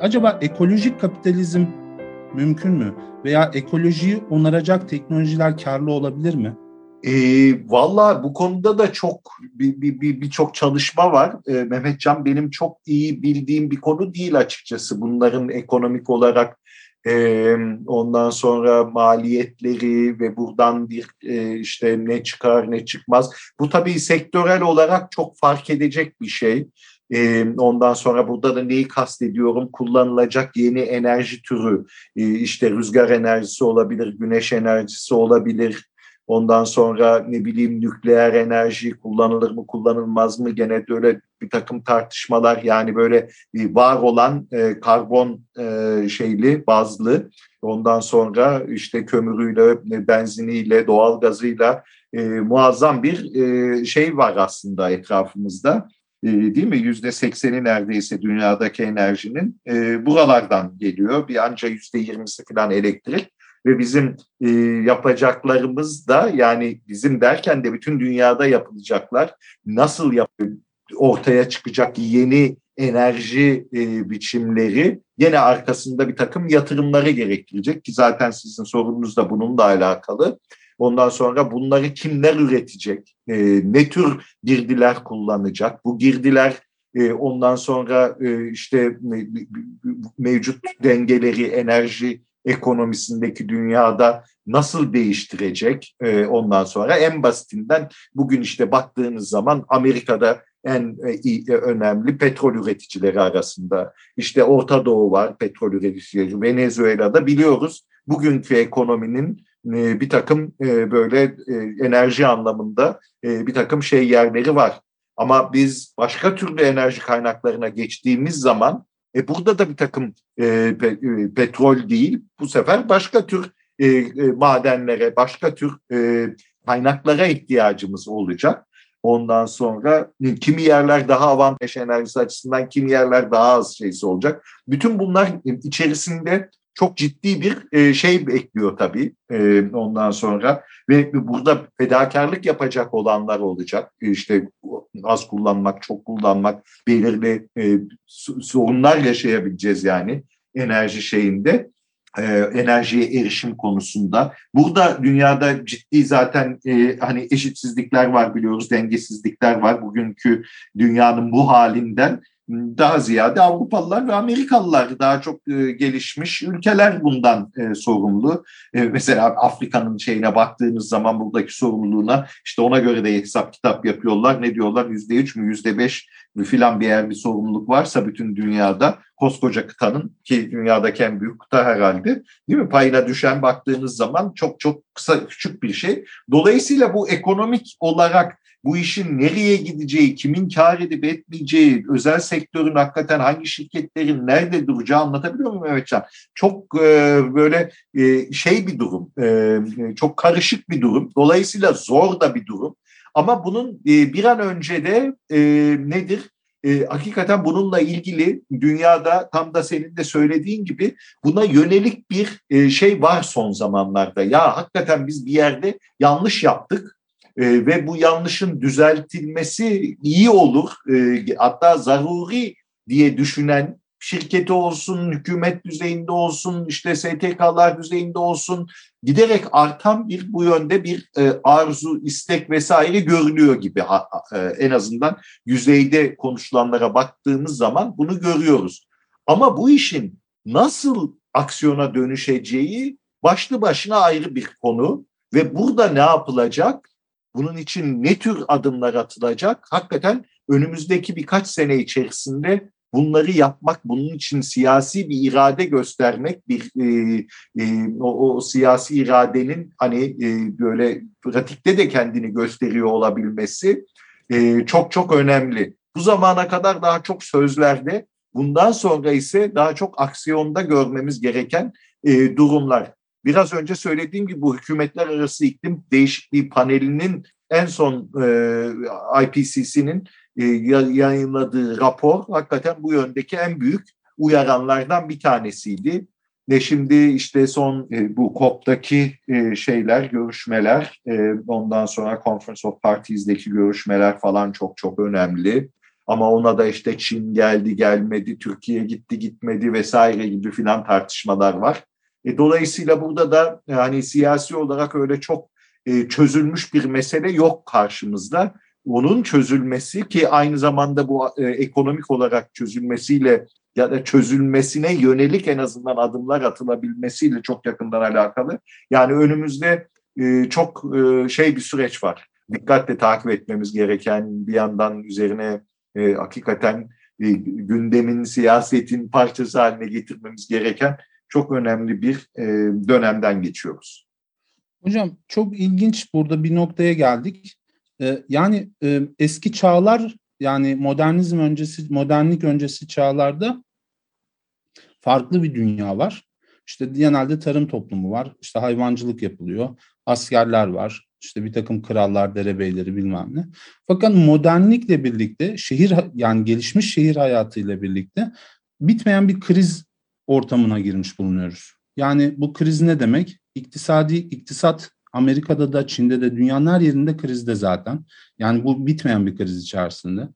Acaba ekolojik kapitalizm mümkün mü? Veya ekolojiyi onaracak teknolojiler karlı olabilir mi? E, Valla bu konuda da çok birçok bir, bir, bir çalışma var. E, Mehmetcan benim çok iyi bildiğim bir konu değil açıkçası. Bunların ekonomik olarak e, ondan sonra maliyetleri ve buradan bir e, işte ne çıkar ne çıkmaz. Bu tabii sektörel olarak çok fark edecek bir şey. Ondan sonra burada da neyi kastediyorum? Kullanılacak yeni enerji türü. İşte rüzgar enerjisi olabilir, güneş enerjisi olabilir. Ondan sonra ne bileyim nükleer enerji kullanılır mı kullanılmaz mı gene öyle bir takım tartışmalar yani böyle var olan karbon şeyli bazlı ondan sonra işte kömürüyle benziniyle doğalgazıyla e, muazzam bir e, şey var aslında etrafımızda e, değil mi? Yüzde sekseni neredeyse dünyadaki enerjinin e, buralardan geliyor. Bir anca yüzde yirmisi falan elektrik ve bizim e, yapacaklarımız da yani bizim derken de bütün dünyada yapılacaklar nasıl yap ortaya çıkacak yeni enerji e, biçimleri yine arkasında bir takım yatırımları gerektirecek ki zaten sizin sorunuz da bununla alakalı. Ondan sonra bunları kimler üretecek? E, ne tür girdiler kullanacak? Bu girdiler e, ondan sonra e, işte mevcut dengeleri, enerji ekonomisindeki dünyada nasıl değiştirecek e, ondan sonra en basitinden bugün işte baktığınız zaman Amerika'da en önemli petrol üreticileri arasında işte Orta Doğu var petrol üreticileri Venezuela'da biliyoruz bugünkü ekonominin e, bir takım e, böyle e, enerji anlamında e, bir takım şey yerleri var. Ama biz başka türlü enerji kaynaklarına geçtiğimiz zaman e burada da bir takım e, pe, e, petrol değil, bu sefer başka tür e, e, madenlere, başka tür e, kaynaklara ihtiyacımız olacak. Ondan sonra kimi yerler daha avantaj enerjisi açısından, kimi yerler daha az şeysi olacak. Bütün bunlar içerisinde çok ciddi bir e, şey bekliyor tabii e, ondan sonra ve burada fedakarlık yapacak olanlar olacak. İşte az kullanmak, çok kullanmak, belirli e, sorunlar yaşayabileceğiz yani enerji şeyinde enerjiye erişim konusunda. Burada dünyada ciddi zaten hani eşitsizlikler var biliyoruz, dengesizlikler var. Bugünkü dünyanın bu halinden daha ziyade Avrupalılar ve Amerikalılar daha çok e, gelişmiş ülkeler bundan e, sorumlu. E, mesela Afrika'nın şeyine baktığınız zaman buradaki sorumluluğuna işte ona göre de hesap kitap yapıyorlar. Ne diyorlar? Yüzde üç mü yüzde beş filan bir yer bir sorumluluk varsa bütün dünyada koskoca kıtanın ki dünyadaki en büyük kıta herhalde değil mi? Payına düşen baktığınız zaman çok çok kısa küçük bir şey. Dolayısıyla bu ekonomik olarak bu işin nereye gideceği, kimin kar edip etmeyeceği, özel sektörün hakikaten hangi şirketlerin nerede duracağı anlatabiliyor muyum Mehmetcan? Çok e, böyle e, şey bir durum, e, çok karışık bir durum. Dolayısıyla zor da bir durum. Ama bunun e, bir an önce de e, nedir? E, hakikaten bununla ilgili dünyada tam da senin de söylediğin gibi buna yönelik bir e, şey var son zamanlarda. Ya hakikaten biz bir yerde yanlış yaptık e, ve bu yanlışın düzeltilmesi iyi olur e, hatta zaruri diye düşünen şirketi olsun, hükümet düzeyinde olsun, işte STK'lar düzeyinde olsun giderek artan bir bu yönde bir e, arzu, istek vesaire görülüyor gibi e, en azından yüzeyde konuşulanlara baktığımız zaman bunu görüyoruz. Ama bu işin nasıl aksiyona dönüşeceği başlı başına ayrı bir konu ve burada ne yapılacak? Bunun için ne tür adımlar atılacak? Hakikaten önümüzdeki birkaç sene içerisinde bunları yapmak, bunun için siyasi bir irade göstermek, bir e, e, o, o siyasi iradenin hani e, böyle pratikte de kendini gösteriyor olabilmesi e, çok çok önemli. Bu zamana kadar daha çok sözlerde, bundan sonra ise daha çok aksiyonda görmemiz gereken e, durumlar. Biraz önce söylediğim gibi bu hükümetler arası iklim değişikliği panelinin en son e, IPCC'nin e, yayınladığı rapor hakikaten bu yöndeki en büyük uyaranlardan bir tanesiydi. Ve şimdi işte son e, bu COP'taki e, şeyler, görüşmeler, e, ondan sonra Conference of Parties'deki görüşmeler falan çok çok önemli. ama ona da işte Çin geldi gelmedi, Türkiye gitti gitmedi vesaire gibi filan tartışmalar var. E, dolayısıyla burada da yani siyasi olarak öyle çok e, çözülmüş bir mesele yok karşımızda. Onun çözülmesi ki aynı zamanda bu e, ekonomik olarak çözülmesiyle ya da çözülmesine yönelik en azından adımlar atılabilmesiyle çok yakından alakalı. Yani önümüzde e, çok e, şey bir süreç var. Dikkatle takip etmemiz gereken bir yandan üzerine e, hakikaten e, gündemin, siyasetin parçası haline getirmemiz gereken çok önemli bir e, dönemden geçiyoruz. Hocam çok ilginç burada bir noktaya geldik. E, yani e, eski çağlar yani modernizm öncesi, modernlik öncesi çağlarda farklı bir dünya var. İşte genelde tarım toplumu var. İşte hayvancılık yapılıyor. Askerler var. İşte bir takım krallar, derebeyleri bilmem ne. Fakat modernlikle birlikte şehir yani gelişmiş şehir hayatıyla birlikte bitmeyen bir kriz ortamına girmiş bulunuyoruz. Yani bu kriz ne demek? İktisadi, iktisat Amerika'da da Çin'de de dünyanın her yerinde krizde zaten. Yani bu bitmeyen bir kriz içerisinde.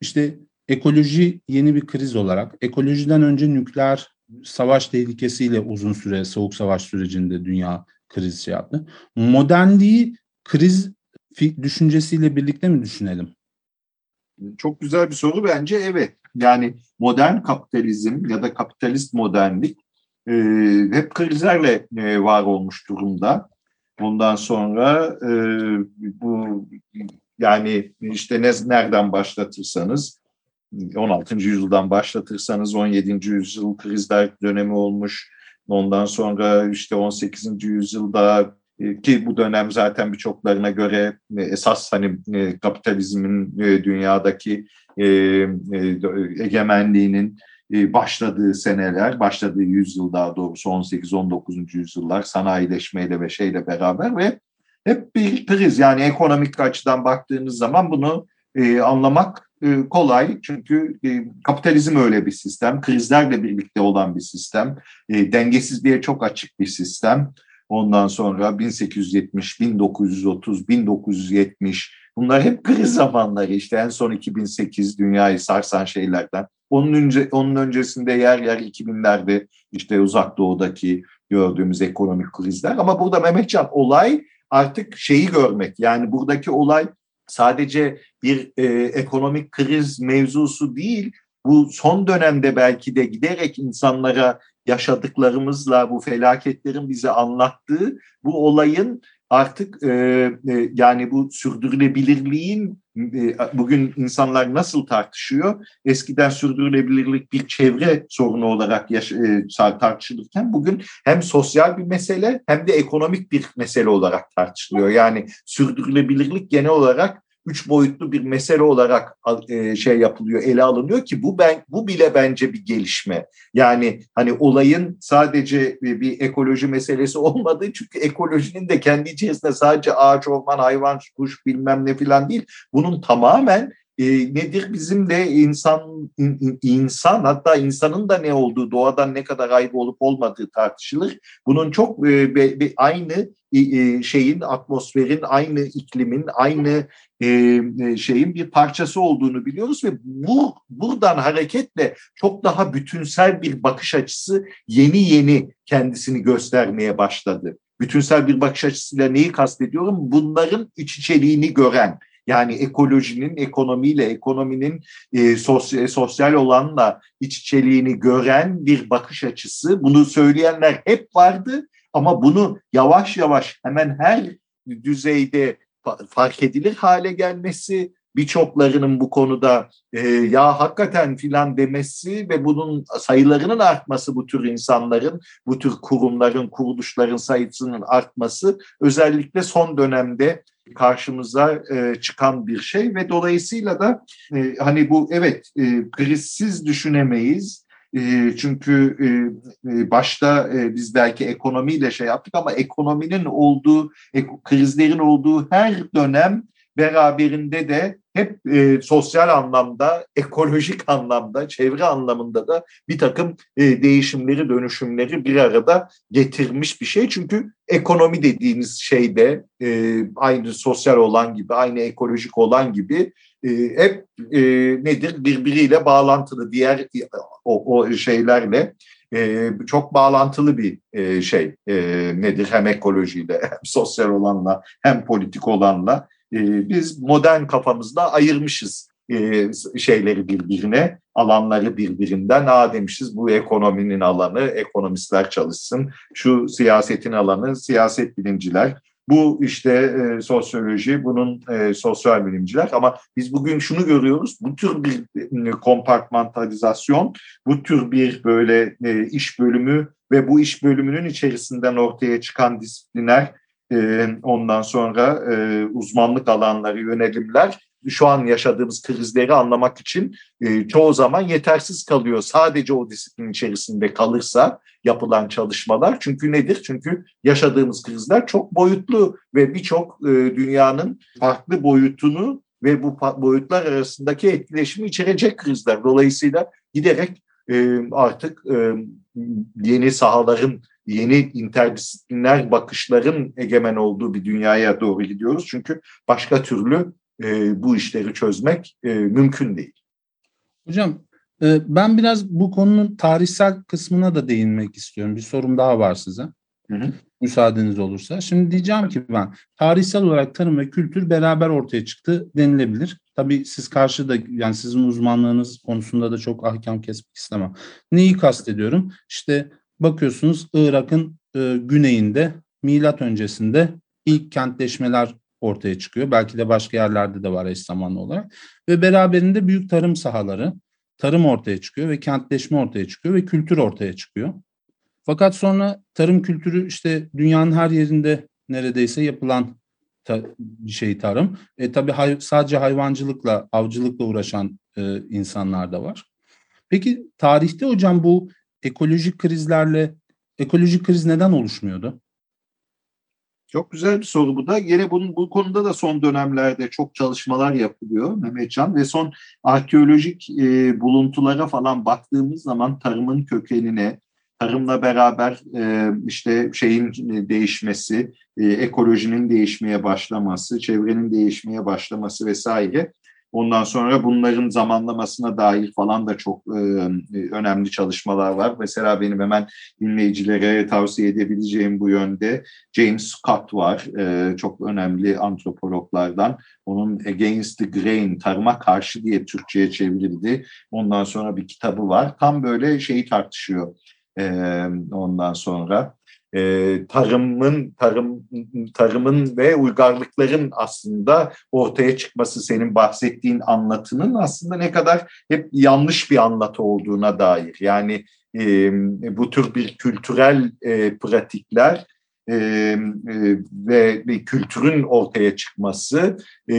İşte ekoloji yeni bir kriz olarak, ekolojiden önce nükleer savaş tehlikesiyle uzun süre soğuk savaş sürecinde dünya kriz şey yaptı. Modernliği kriz düşüncesiyle birlikte mi düşünelim? Çok güzel bir soru bence evet. Yani modern kapitalizm ya da kapitalist modernlik e, hep krizlerle e, var olmuş durumda. Bundan sonra e, bu yani işte ne, nereden başlatırsanız 16. yüzyıldan başlatırsanız 17. yüzyıl krizler dönemi olmuş. Ondan sonra işte 18. yüzyılda ki bu dönem zaten birçoklarına göre e, esas hani e, kapitalizmin dünyadaki egemenliğinin başladığı seneler, başladığı yüzyıl daha doğrusu 18-19. yüzyıllar sanayileşmeyle ve şeyle beraber ve hep bir kriz yani ekonomik açıdan baktığınız zaman bunu anlamak e, kolay çünkü e, kapitalizm öyle bir sistem, krizlerle birlikte olan bir sistem, e, dengesizliğe çok açık bir sistem. Ondan sonra 1870, 1930, 1970 bunlar hep kriz zamanları işte en son 2008 dünyayı sarsan şeylerden. Onun, önce, onun öncesinde yer yer 2000'lerde işte uzak doğudaki gördüğümüz ekonomik krizler. Ama burada Mehmetcan olay artık şeyi görmek yani buradaki olay sadece bir e, ekonomik kriz mevzusu değil, bu son dönemde belki de giderek insanlara yaşadıklarımızla bu felaketlerin bize anlattığı bu olayın artık e, e, yani bu sürdürülebilirliğin e, bugün insanlar nasıl tartışıyor? Eskiden sürdürülebilirlik bir çevre sorunu olarak yaş- e, tartışılırken bugün hem sosyal bir mesele hem de ekonomik bir mesele olarak tartışılıyor. Yani sürdürülebilirlik genel olarak üç boyutlu bir mesele olarak e, şey yapılıyor, ele alınıyor ki bu ben bu bile bence bir gelişme. Yani hani olayın sadece bir ekoloji meselesi olmadığı çünkü ekolojinin de kendi içerisinde sadece ağaç, orman, hayvan, kuş bilmem ne filan değil. Bunun tamamen e, nedir bizim de insan in, insan hatta insanın da ne olduğu doğadan ne kadar ayrı olup olmadığı tartışılır. Bunun çok e, be, be, aynı e, şeyin atmosferin aynı iklimin aynı e, e, şeyin bir parçası olduğunu biliyoruz ve bu buradan hareketle çok daha bütünsel bir bakış açısı yeni yeni kendisini göstermeye başladı. Bütünsel bir bakış açısıyla neyi kastediyorum? Bunların iç içeriğini gören, yani ekolojinin ekonomiyle, ekonominin e, sosyal, sosyal olanla iç içeliğini gören bir bakış açısı. Bunu söyleyenler hep vardı ama bunu yavaş yavaş hemen her düzeyde fark edilir hale gelmesi, birçoklarının bu konuda e, ya hakikaten filan demesi ve bunun sayılarının artması bu tür insanların, bu tür kurumların, kuruluşların sayısının artması özellikle son dönemde karşımıza e, çıkan bir şey ve dolayısıyla da e, hani bu evet e, krizsiz düşünemeyiz. Çünkü başta biz belki ekonomiyle şey yaptık ama ekonominin olduğu, krizlerin olduğu her dönem beraberinde de hep e, sosyal anlamda, ekolojik anlamda, çevre anlamında da bir takım e, değişimleri, dönüşümleri bir arada getirmiş bir şey. Çünkü ekonomi dediğiniz şeyde e, aynı sosyal olan gibi, aynı ekolojik olan gibi e, hep e, nedir birbiriyle bağlantılı diğer o, o şeylerle e, çok bağlantılı bir e, şey e, nedir hem ekolojiyle hem sosyal olanla hem politik olanla e, biz modern kafamızda ayırmışız e, şeyleri birbirine, alanları birbirinden. Aa demişiz bu ekonominin alanı, ekonomistler çalışsın. Şu siyasetin alanı, siyaset bilimciler. Bu işte e, sosyoloji, bunun e, sosyal bilimciler. Ama biz bugün şunu görüyoruz. Bu tür bir e, kompartmantalizasyon, bu tür bir böyle e, iş bölümü ve bu iş bölümünün içerisinden ortaya çıkan disiplinler, e, ondan sonra e, uzmanlık alanları, yönelimler şu an yaşadığımız krizleri anlamak için e, çoğu zaman yetersiz kalıyor. Sadece o disiplin içerisinde kalırsa yapılan çalışmalar. Çünkü nedir? Çünkü yaşadığımız krizler çok boyutlu ve birçok e, dünyanın farklı boyutunu ve bu boyutlar arasındaki etkileşimi içerecek krizler. Dolayısıyla giderek e, artık e, yeni sahaların, yeni interdisipliner bakışların egemen olduğu bir dünyaya doğru gidiyoruz. Çünkü başka türlü e, bu işleri çözmek e, mümkün değil. Hocam e, ben biraz bu konunun tarihsel kısmına da değinmek istiyorum. Bir sorum daha var size. Hı hı. Müsaadeniz olursa. Şimdi diyeceğim ki ben tarihsel olarak tarım ve kültür beraber ortaya çıktı denilebilir. Tabii siz karşıda yani sizin uzmanlığınız konusunda da çok ahkam kesmek istemem. Neyi kastediyorum? İşte bakıyorsunuz Irak'ın e, güneyinde milat öncesinde ilk kentleşmeler ortaya çıkıyor. Belki de başka yerlerde de var eş zamanlı olarak. Ve beraberinde büyük tarım sahaları, tarım ortaya çıkıyor ve kentleşme ortaya çıkıyor ve kültür ortaya çıkıyor. Fakat sonra tarım kültürü işte dünyanın her yerinde neredeyse yapılan bir şey tarım. E tabii hay, sadece hayvancılıkla, avcılıkla uğraşan e, insanlar da var. Peki tarihte hocam bu ekolojik krizlerle ekolojik kriz neden oluşmuyordu? Çok güzel bir soru bu da. Yine bunun bu konuda da son dönemlerde çok çalışmalar yapılıyor Mehmetcan ve son arkeolojik e, buluntulara falan baktığımız zaman tarımın kökenine, tarımla beraber e, işte şeyin değişmesi, e, ekolojinin değişmeye başlaması, çevrenin değişmeye başlaması vesaire Ondan sonra bunların zamanlamasına dair falan da çok e, önemli çalışmalar var. Mesela benim hemen dinleyicilere tavsiye edebileceğim bu yönde James Scott var. E, çok önemli antropologlardan. Onun Against the Grain, Tarıma Karşı diye Türkçe'ye çevrildi. Ondan sonra bir kitabı var. Tam böyle şeyi tartışıyor. E, ondan sonra e, tarımın tarım tarımın ve uygarlıkların aslında ortaya çıkması senin bahsettiğin anlatının aslında ne kadar hep yanlış bir anlatı olduğuna dair. Yani e, bu tür bir kültürel e, pratikler e, ve, ve kültürün ortaya çıkması e,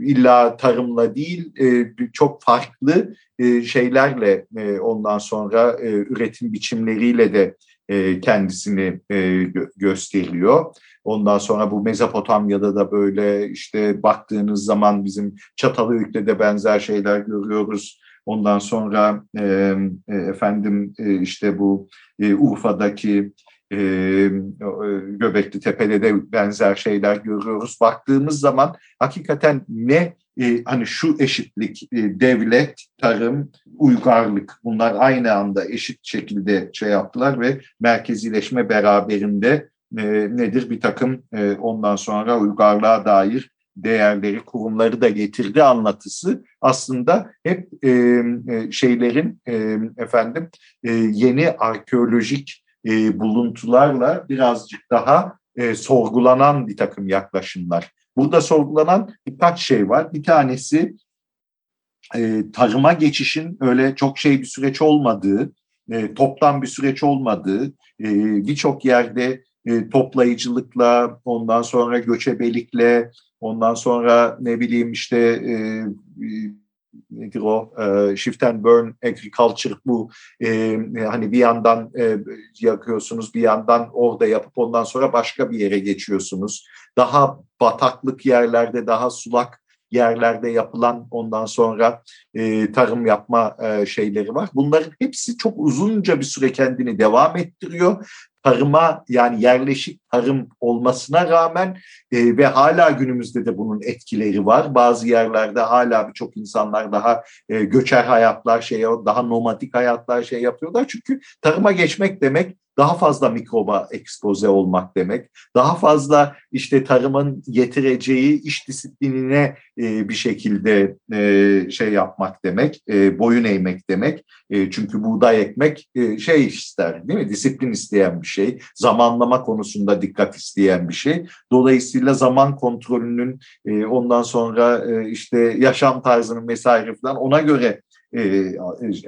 illa tarımla değil e, çok farklı e, şeylerle e, ondan sonra e, üretim biçimleriyle de e, kendisini e, gösteriyor. Ondan sonra bu Mezopotamya'da da böyle işte baktığınız zaman bizim Çatalhöyük'te de benzer şeyler görüyoruz. Ondan sonra e, efendim işte bu Urfa'daki Göbekli Tepe'de de benzer şeyler görüyoruz. Baktığımız zaman hakikaten ne e, hani şu eşitlik, e, devlet, tarım, uygarlık bunlar aynı anda eşit şekilde şey yaptılar ve merkezileşme beraberinde e, nedir bir takım e, ondan sonra uygarlığa dair değerleri, kurumları da getirdi anlatısı aslında hep e, e, şeylerin e, efendim e, yeni arkeolojik e, buluntularla birazcık daha e, sorgulanan bir takım yaklaşımlar. Burada sorgulanan birkaç şey var. Bir tanesi e, tarıma geçişin öyle çok şey bir süreç olmadığı, e, toptan bir süreç olmadığı, e, birçok yerde e, toplayıcılıkla, ondan sonra göçebelikle, ondan sonra ne bileyim işte e, nedir o e, shift and burn agriculture bu e, hani bir yandan e, yakıyorsunuz bir yandan orada yapıp ondan sonra başka bir yere geçiyorsunuz. Daha bataklık yerlerde daha sulak yerlerde yapılan ondan sonra e, tarım yapma e, şeyleri var. Bunların hepsi çok uzunca bir süre kendini devam ettiriyor tarıma yani yerleşik tarım olmasına rağmen e, ve hala günümüzde de bunun etkileri var. Bazı yerlerde hala birçok insanlar daha e, göçer hayatlar şey daha nomadik hayatlar şey yapıyorlar. Çünkü tarıma geçmek demek daha fazla mikroba ekspoze olmak demek, daha fazla işte tarımın getireceği iş disiplinine e, bir şekilde e, şey yapmak demek, e, boyun eğmek demek. E, çünkü buğday ekmek e, şey ister değil mi? Disiplin isteyen bir şey, zamanlama konusunda dikkat isteyen bir şey. Dolayısıyla zaman kontrolünün e, ondan sonra e, işte yaşam tarzının vesaire falan ona göre e,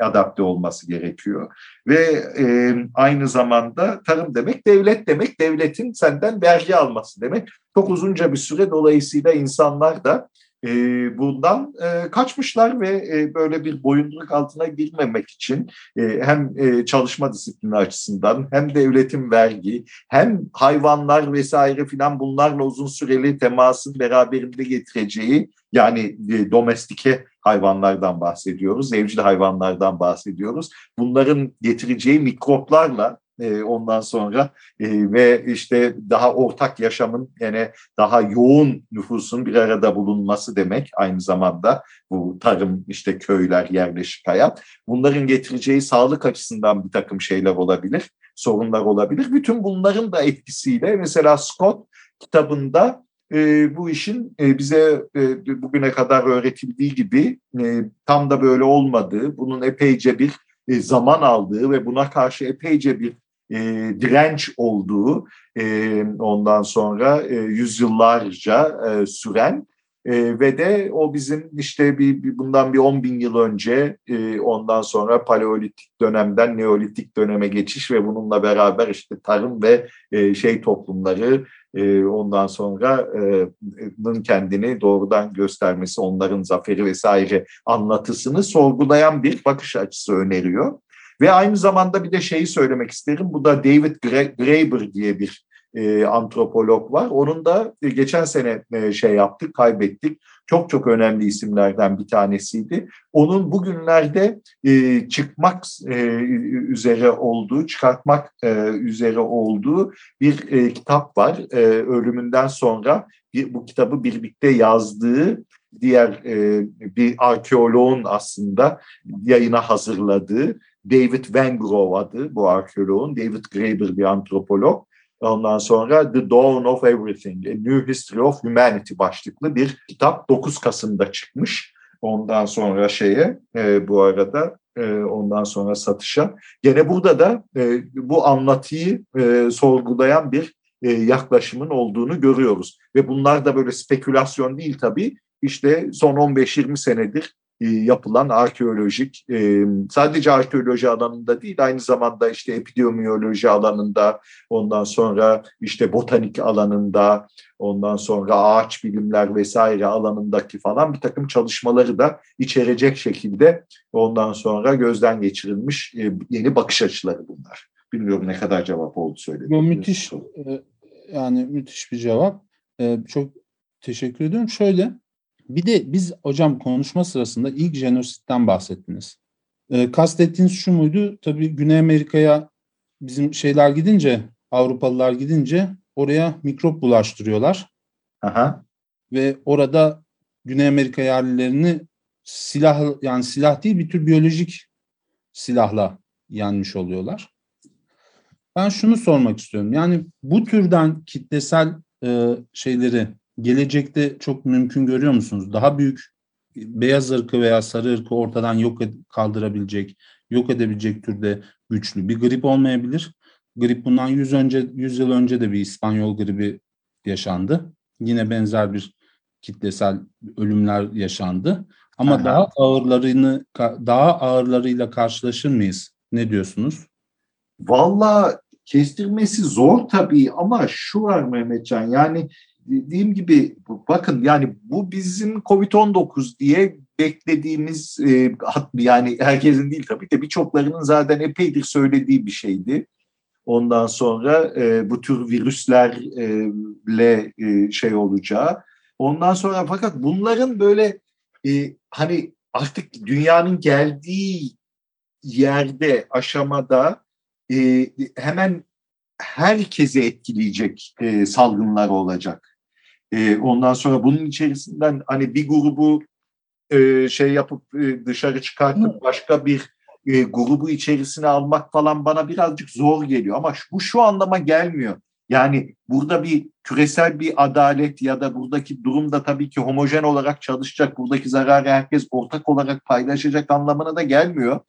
adapte olması gerekiyor. Ve e, aynı zamanda tarım demek devlet demek, devletin senden vergi alması demek. Çok uzunca bir süre dolayısıyla insanlar da e, bundan e, kaçmışlar ve böyle bir boyunduruk altına girmemek için hem çalışma disiplini açısından hem devletin vergi hem hayvanlar vesaire filan bunlarla uzun süreli temasın beraberinde getireceği yani domestike hayvanlardan bahsediyoruz, evcil hayvanlardan bahsediyoruz. Bunların getireceği mikroplarla e, ondan sonra e, ve işte daha ortak yaşamın yani daha yoğun nüfusun bir arada bulunması demek aynı zamanda bu tarım işte köyler yerleşik hayat bunların getireceği sağlık açısından bir takım şeyler olabilir sorunlar olabilir bütün bunların da etkisiyle mesela Scott kitabında e, bu işin e, bize e, bugüne kadar öğretildiği gibi e, tam da böyle olmadığı, bunun epeyce bir e, zaman aldığı ve buna karşı epeyce bir e, direnç olduğu e, ondan sonra e, yüzyıllarca e, süren e, ve de o bizim işte bir, bir bundan bir 10 bin yıl önce e, ondan sonra paleolitik dönemden neolitik döneme geçiş ve bununla beraber işte tarım ve e, şey toplumları e, ondan sonra e, kendini doğrudan göstermesi, onların zaferi vesaire anlatısını sorgulayan bir bakış açısı öneriyor. Ve aynı zamanda bir de şeyi söylemek isterim. Bu da David Graeber diye bir e, antropolog var. Onun da e, geçen sene e, şey yaptık, kaybettik. Çok çok önemli isimlerden bir tanesiydi. Onun bugünlerde e, çıkmak e, üzere olduğu, çıkartmak e, üzere olduğu bir e, kitap var. E, ölümünden sonra bir, bu kitabı birlikte yazdığı diğer e, bir arkeoloğun aslında yayına hazırladığı David Van adı bu arkeoloğun. David Graeber bir antropolog. Ondan sonra The Dawn of Everything, A New History of Humanity başlıklı bir kitap 9 Kasım'da çıkmış. Ondan sonra şeye e, bu arada e, ondan sonra satışa. Gene burada da e, bu anlatıyı e, sorgulayan bir e, yaklaşımın olduğunu görüyoruz. Ve bunlar da böyle spekülasyon değil tabii. İşte son 15-20 senedir yapılan arkeolojik e, sadece arkeoloji alanında değil aynı zamanda işte epidemiyoloji alanında ondan sonra işte botanik alanında ondan sonra ağaç bilimler vesaire alanındaki falan bir takım çalışmaları da içerecek şekilde ondan sonra gözden geçirilmiş e, yeni bakış açıları bunlar. Bilmiyorum ne kadar cevap oldu söyledim. Bu müthiş yani müthiş bir cevap. Çok teşekkür ediyorum. Şöyle bir de biz hocam konuşma sırasında ilk jenositten bahsettiniz. E, kastettiğiniz şu muydu? Tabii Güney Amerika'ya bizim şeyler gidince, Avrupalılar gidince oraya mikrop bulaştırıyorlar. Aha. Ve orada Güney Amerika yerlilerini silah yani silah değil bir tür biyolojik silahla yenmiş oluyorlar. Ben şunu sormak istiyorum. Yani bu türden kitlesel e, şeyleri gelecekte çok mümkün görüyor musunuz? Daha büyük beyaz ırkı veya sarı ırkı ortadan yok kaldırabilecek, yok edebilecek türde güçlü bir grip olmayabilir. Grip bundan 100 önce 100 yıl önce de bir İspanyol gribi yaşandı. Yine benzer bir kitlesel ölümler yaşandı. Ama Aha. daha ağırlarını daha ağırlarıyla karşılaşır mıyız? Ne diyorsunuz? Vallahi kestirmesi zor tabii ama şu var Mehmetcan yani dediğim gibi bakın yani bu bizim Covid-19 diye beklediğimiz e, yani herkesin değil tabii de birçoklarının zaten epeydir söylediği bir şeydi. Ondan sonra e, bu tür virüslerle e, şey olacağı. Ondan sonra fakat bunların böyle e, hani artık dünyanın geldiği yerde aşamada e, hemen herkese etkileyecek e, salgınlar olacak. E, ondan sonra bunun içerisinden hani bir grubu e, şey yapıp e, dışarı çıkartıp başka bir e, grubu içerisine almak falan bana birazcık zor geliyor. Ama bu şu anlama gelmiyor. Yani burada bir küresel bir adalet ya da buradaki durumda tabii ki homojen olarak çalışacak, buradaki zararı herkes ortak olarak paylaşacak anlamına da gelmiyor.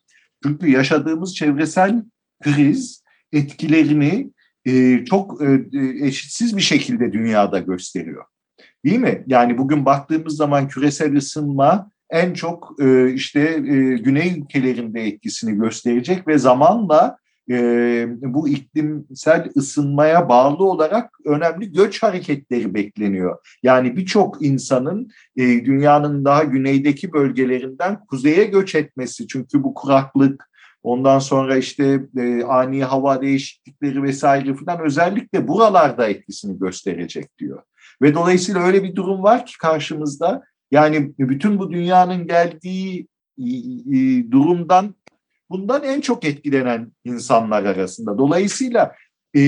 Çünkü yaşadığımız çevresel kriz etkilerini e, çok e, eşitsiz bir şekilde dünyada gösteriyor. Değil mi? Yani bugün baktığımız zaman küresel ısınma en çok e, işte e, güney ülkelerinde etkisini gösterecek ve zamanla e, bu iklimsel ısınmaya bağlı olarak önemli göç hareketleri bekleniyor. Yani birçok insanın e, dünyanın daha güneydeki bölgelerinden kuzeye göç etmesi çünkü bu kuraklık ondan sonra işte e, ani hava değişiklikleri vesaire falan özellikle buralarda etkisini gösterecek diyor. Ve dolayısıyla öyle bir durum var ki karşımızda. Yani bütün bu dünyanın geldiği durumdan bundan en çok etkilenen insanlar arasında. Dolayısıyla e,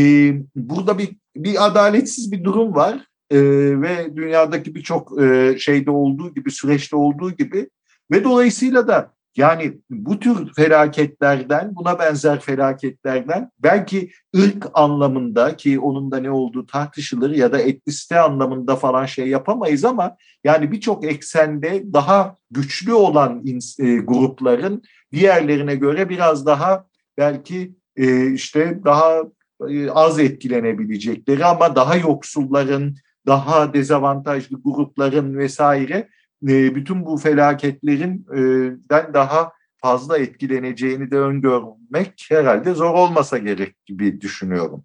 burada bir bir adaletsiz bir durum var. E, ve dünyadaki birçok e, şeyde olduğu gibi süreçte olduğu gibi. Ve dolayısıyla da yani bu tür felaketlerden, buna benzer felaketlerden belki ırk anlamında ki onun da ne olduğu tartışılır ya da etnisite anlamında falan şey yapamayız ama yani birçok eksende daha güçlü olan e, grupların diğerlerine göre biraz daha belki e, işte daha e, az etkilenebilecekleri ama daha yoksulların, daha dezavantajlı grupların vesaire e, bütün bu felaketlerinden daha fazla etkileneceğini de öngörmek herhalde zor olmasa gerek gibi düşünüyorum.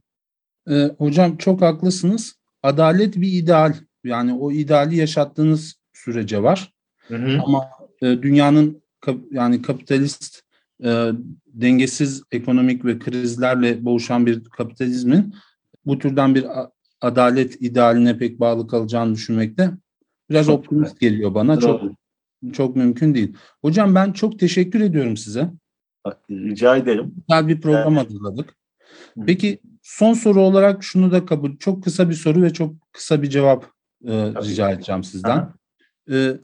E, hocam çok haklısınız. Adalet bir ideal. Yani o ideali yaşattığınız sürece var. Hı hı. Ama e, dünyanın yani kapitalist e, dengesiz ekonomik ve krizlerle boğuşan bir kapitalizmin bu türden bir adalet idealine pek bağlı kalacağını düşünmekte Biraz çok optimist güzel. geliyor bana. Çok çok mümkün değil. Hocam ben çok teşekkür ediyorum size. Rica ederim. Güzel bir program evet. hazırladık. Peki son soru olarak şunu da kabul. Çok kısa bir soru ve çok kısa bir cevap e, rica edeceğim sizden. E,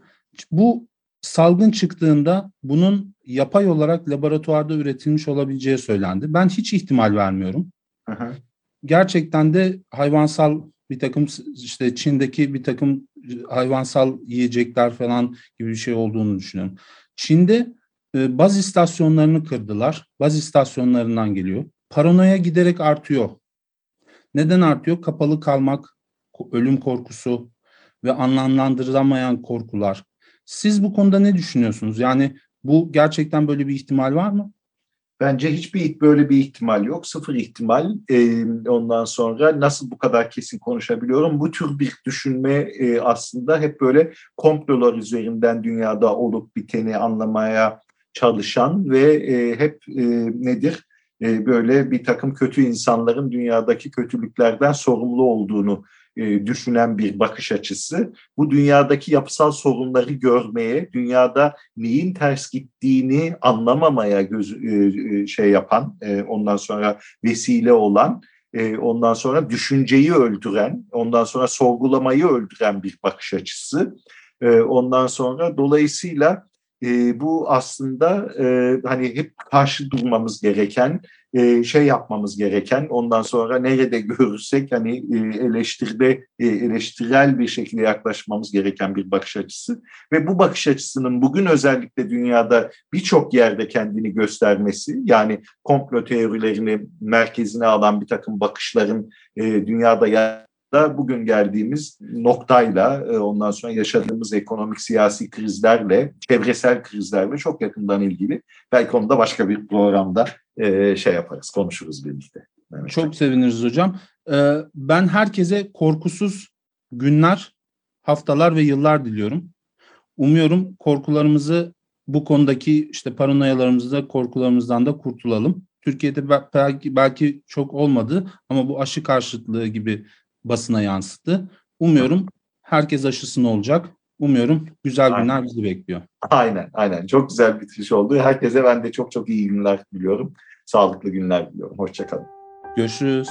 bu salgın çıktığında bunun yapay olarak laboratuvarda üretilmiş olabileceği söylendi. Ben hiç ihtimal vermiyorum. Aha. Gerçekten de hayvansal bir takım işte Çin'deki bir takım hayvansal yiyecekler falan gibi bir şey olduğunu düşünüyorum. Çin'de e, baz istasyonlarını kırdılar. Baz istasyonlarından geliyor. Paranoya giderek artıyor. Neden artıyor? Kapalı kalmak, ölüm korkusu ve anlamlandırılamayan korkular. Siz bu konuda ne düşünüyorsunuz? Yani bu gerçekten böyle bir ihtimal var mı? Bence hiçbir böyle bir ihtimal yok. Sıfır ihtimal. E, ondan sonra nasıl bu kadar kesin konuşabiliyorum? Bu tür bir düşünme e, aslında hep böyle komplolar üzerinden dünyada olup biteni anlamaya çalışan ve e, hep e, nedir? Böyle bir takım kötü insanların dünyadaki kötülüklerden sorumlu olduğunu e, düşünen bir bakış açısı. Bu dünyadaki yapısal sorunları görmeye, dünyada neyin ters gittiğini anlamamaya göz, e, e, şey yapan, ondan sonra vesile olan, ondan sonra düşünceyi öldüren, ondan sonra sorgulamayı öldüren bir bakış açısı. Ondan sonra dolayısıyla bu aslında hani hep karşı durmamız gereken e, şey yapmamız gereken ondan sonra nerede görürsek hani e, eleştirde e, eleştirel bir şekilde yaklaşmamız gereken bir bakış açısı. Ve bu bakış açısının bugün özellikle dünyada birçok yerde kendini göstermesi yani komplo teorilerini merkezine alan bir takım bakışların dünyada da bugün geldiğimiz noktayla ondan sonra yaşadığımız ekonomik siyasi krizlerle, çevresel krizlerle çok yakından ilgili. Belki onu da başka bir programda e, şey yaparız, konuşuruz birlikte. Evet. Çok seviniriz hocam. Ee, ben herkese korkusuz günler, haftalar ve yıllar diliyorum. Umuyorum korkularımızı bu konudaki işte paranoyalarımızda, korkularımızdan da kurtulalım. Türkiye'de belki, belki çok olmadı ama bu aşı karşıtlığı gibi basına yansıttı. Umuyorum herkes aşısını olacak. Umuyorum güzel aynen. günler bizi bekliyor. Aynen, aynen. Çok güzel bir bitiriş oldu. Herkese ben de çok çok iyi günler diliyorum. Sağlıklı günler diliyorum. Hoşçakalın. Görüşürüz.